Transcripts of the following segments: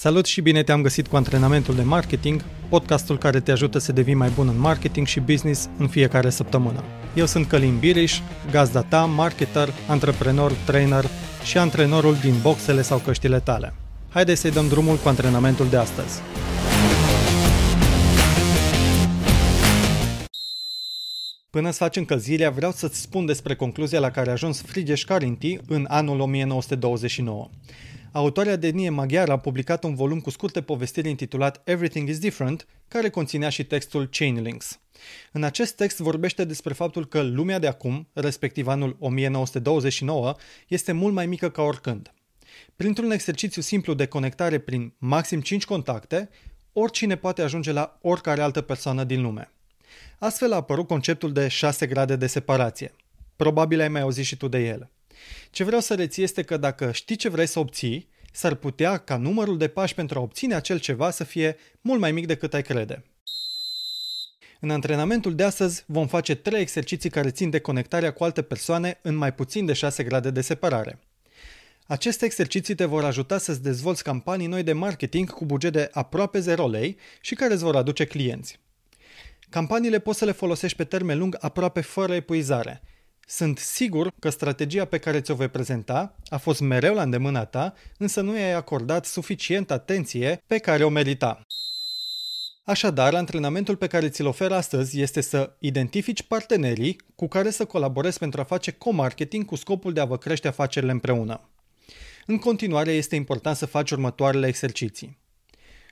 Salut și bine te-am găsit cu antrenamentul de marketing, podcastul care te ajută să devii mai bun în marketing și business în fiecare săptămână. Eu sunt Călin Biriș, gazda ta, marketer, antreprenor, trainer și antrenorul din boxele sau căștile tale. Haideți să-i dăm drumul cu antrenamentul de astăzi. Până să faci încălzirea, vreau să-ți spun despre concluzia la care a ajuns Frigyes Karinti în anul 1929. Autoarea de etnie maghiară a publicat un volum cu scurte povestiri intitulat Everything is Different, care conținea și textul Chain Links. În acest text vorbește despre faptul că lumea de acum, respectiv anul 1929, este mult mai mică ca oricând. Printr-un exercițiu simplu de conectare prin maxim 5 contacte, oricine poate ajunge la oricare altă persoană din lume. Astfel a apărut conceptul de 6 grade de separație. Probabil ai mai auzit și tu de el. Ce vreau să reții este că dacă știi ce vrei să obții, s-ar putea ca numărul de pași pentru a obține acel ceva să fie mult mai mic decât ai crede. În antrenamentul de astăzi vom face trei exerciții care țin de conectarea cu alte persoane în mai puțin de 6 grade de separare. Aceste exerciții te vor ajuta să-ți dezvolți campanii noi de marketing cu buget de aproape 0 lei și care îți vor aduce clienți. Campaniile poți să le folosești pe termen lung aproape fără epuizare – sunt sigur că strategia pe care ți-o voi prezenta a fost mereu la îndemâna ta, însă nu i-ai acordat suficient atenție pe care o merita. Așadar, antrenamentul pe care ți-l ofer astăzi este să identifici partenerii cu care să colaborezi pentru a face co-marketing cu scopul de a vă crește afacerile împreună. În continuare, este important să faci următoarele exerciții.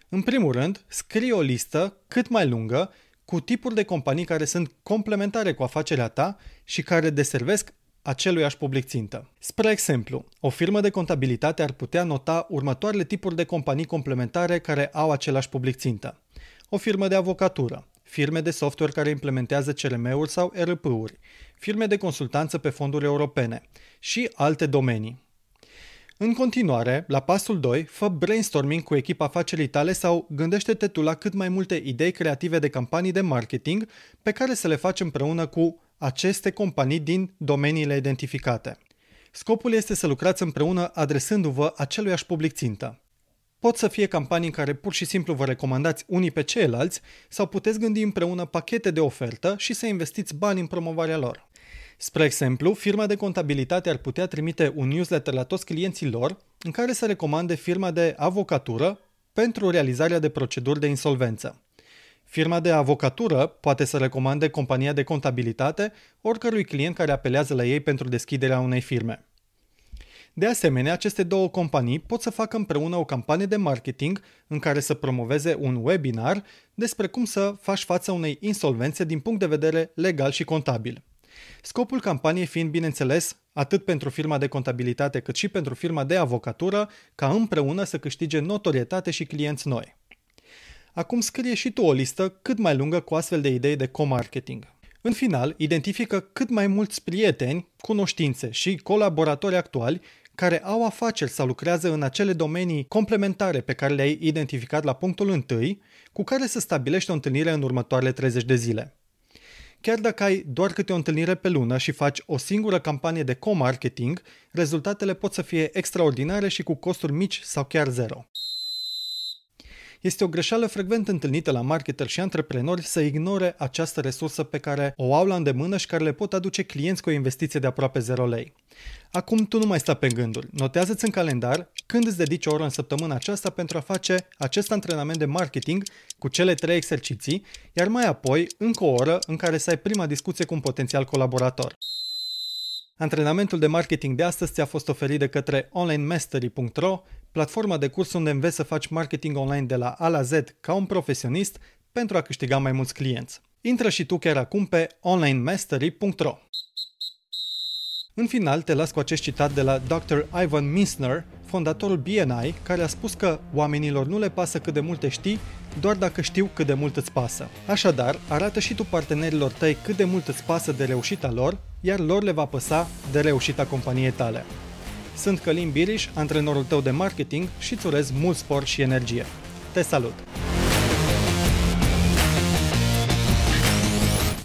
În primul rând, scrie o listă cât mai lungă cu tipuri de companii care sunt complementare cu afacerea ta și care deservesc aceluiași public țintă. Spre exemplu, o firmă de contabilitate ar putea nota următoarele tipuri de companii complementare care au același public țintă. O firmă de avocatură, firme de software care implementează CRM-uri sau ERP-uri, firme de consultanță pe fonduri europene și alte domenii. În continuare, la pasul 2, fă brainstorming cu echipa afacerii tale sau gândește-te tu la cât mai multe idei creative de campanii de marketing pe care să le faci împreună cu aceste companii din domeniile identificate. Scopul este să lucrați împreună adresându-vă aceluiași public țintă. Pot să fie campanii în care pur și simplu vă recomandați unii pe ceilalți sau puteți gândi împreună pachete de ofertă și să investiți bani în promovarea lor. Spre exemplu, firma de contabilitate ar putea trimite un newsletter la toți clienții lor în care să recomande firma de avocatură pentru realizarea de proceduri de insolvență. Firma de avocatură poate să recomande compania de contabilitate oricărui client care apelează la ei pentru deschiderea unei firme. De asemenea, aceste două companii pot să facă împreună o campanie de marketing în care să promoveze un webinar despre cum să faci față unei insolvențe din punct de vedere legal și contabil. Scopul campaniei fiind, bineînțeles, atât pentru firma de contabilitate cât și pentru firma de avocatură, ca împreună să câștige notorietate și clienți noi. Acum scrie și tu o listă cât mai lungă cu astfel de idei de co-marketing. În final, identifică cât mai mulți prieteni, cunoștințe și colaboratori actuali care au afaceri sau lucrează în acele domenii complementare pe care le-ai identificat la punctul întâi, cu care să stabilești o întâlnire în următoarele 30 de zile. Chiar dacă ai doar câte o întâlnire pe lună și faci o singură campanie de co-marketing, rezultatele pot să fie extraordinare și cu costuri mici sau chiar zero. Este o greșeală frecvent întâlnită la marketeri și antreprenori să ignore această resursă pe care o au la îndemână și care le pot aduce clienți cu o investiție de aproape 0 lei. Acum tu nu mai sta pe gânduri. Notează-ți în calendar când îți dedici o oră în săptămâna aceasta pentru a face acest antrenament de marketing cu cele trei exerciții, iar mai apoi încă o oră în care să ai prima discuție cu un potențial colaborator. Antrenamentul de marketing de astăzi ți-a fost oferit de către onlinemastery.ro, platforma de curs unde înveți să faci marketing online de la A la Z ca un profesionist pentru a câștiga mai mulți clienți. Intră și tu chiar acum pe onlinemastery.ro. În final, te las cu acest citat de la Dr. Ivan Misner, fondatorul BNI, care a spus că oamenilor nu le pasă cât de multe știi, doar dacă știu cât de mult îți pasă. Așadar, arată și tu partenerilor tăi cât de mult îți pasă de reușita lor, iar lor le va păsa de reușita companiei tale. Sunt Călin Biriș, antrenorul tău de marketing și îți urez mult spor și energie. Te salut!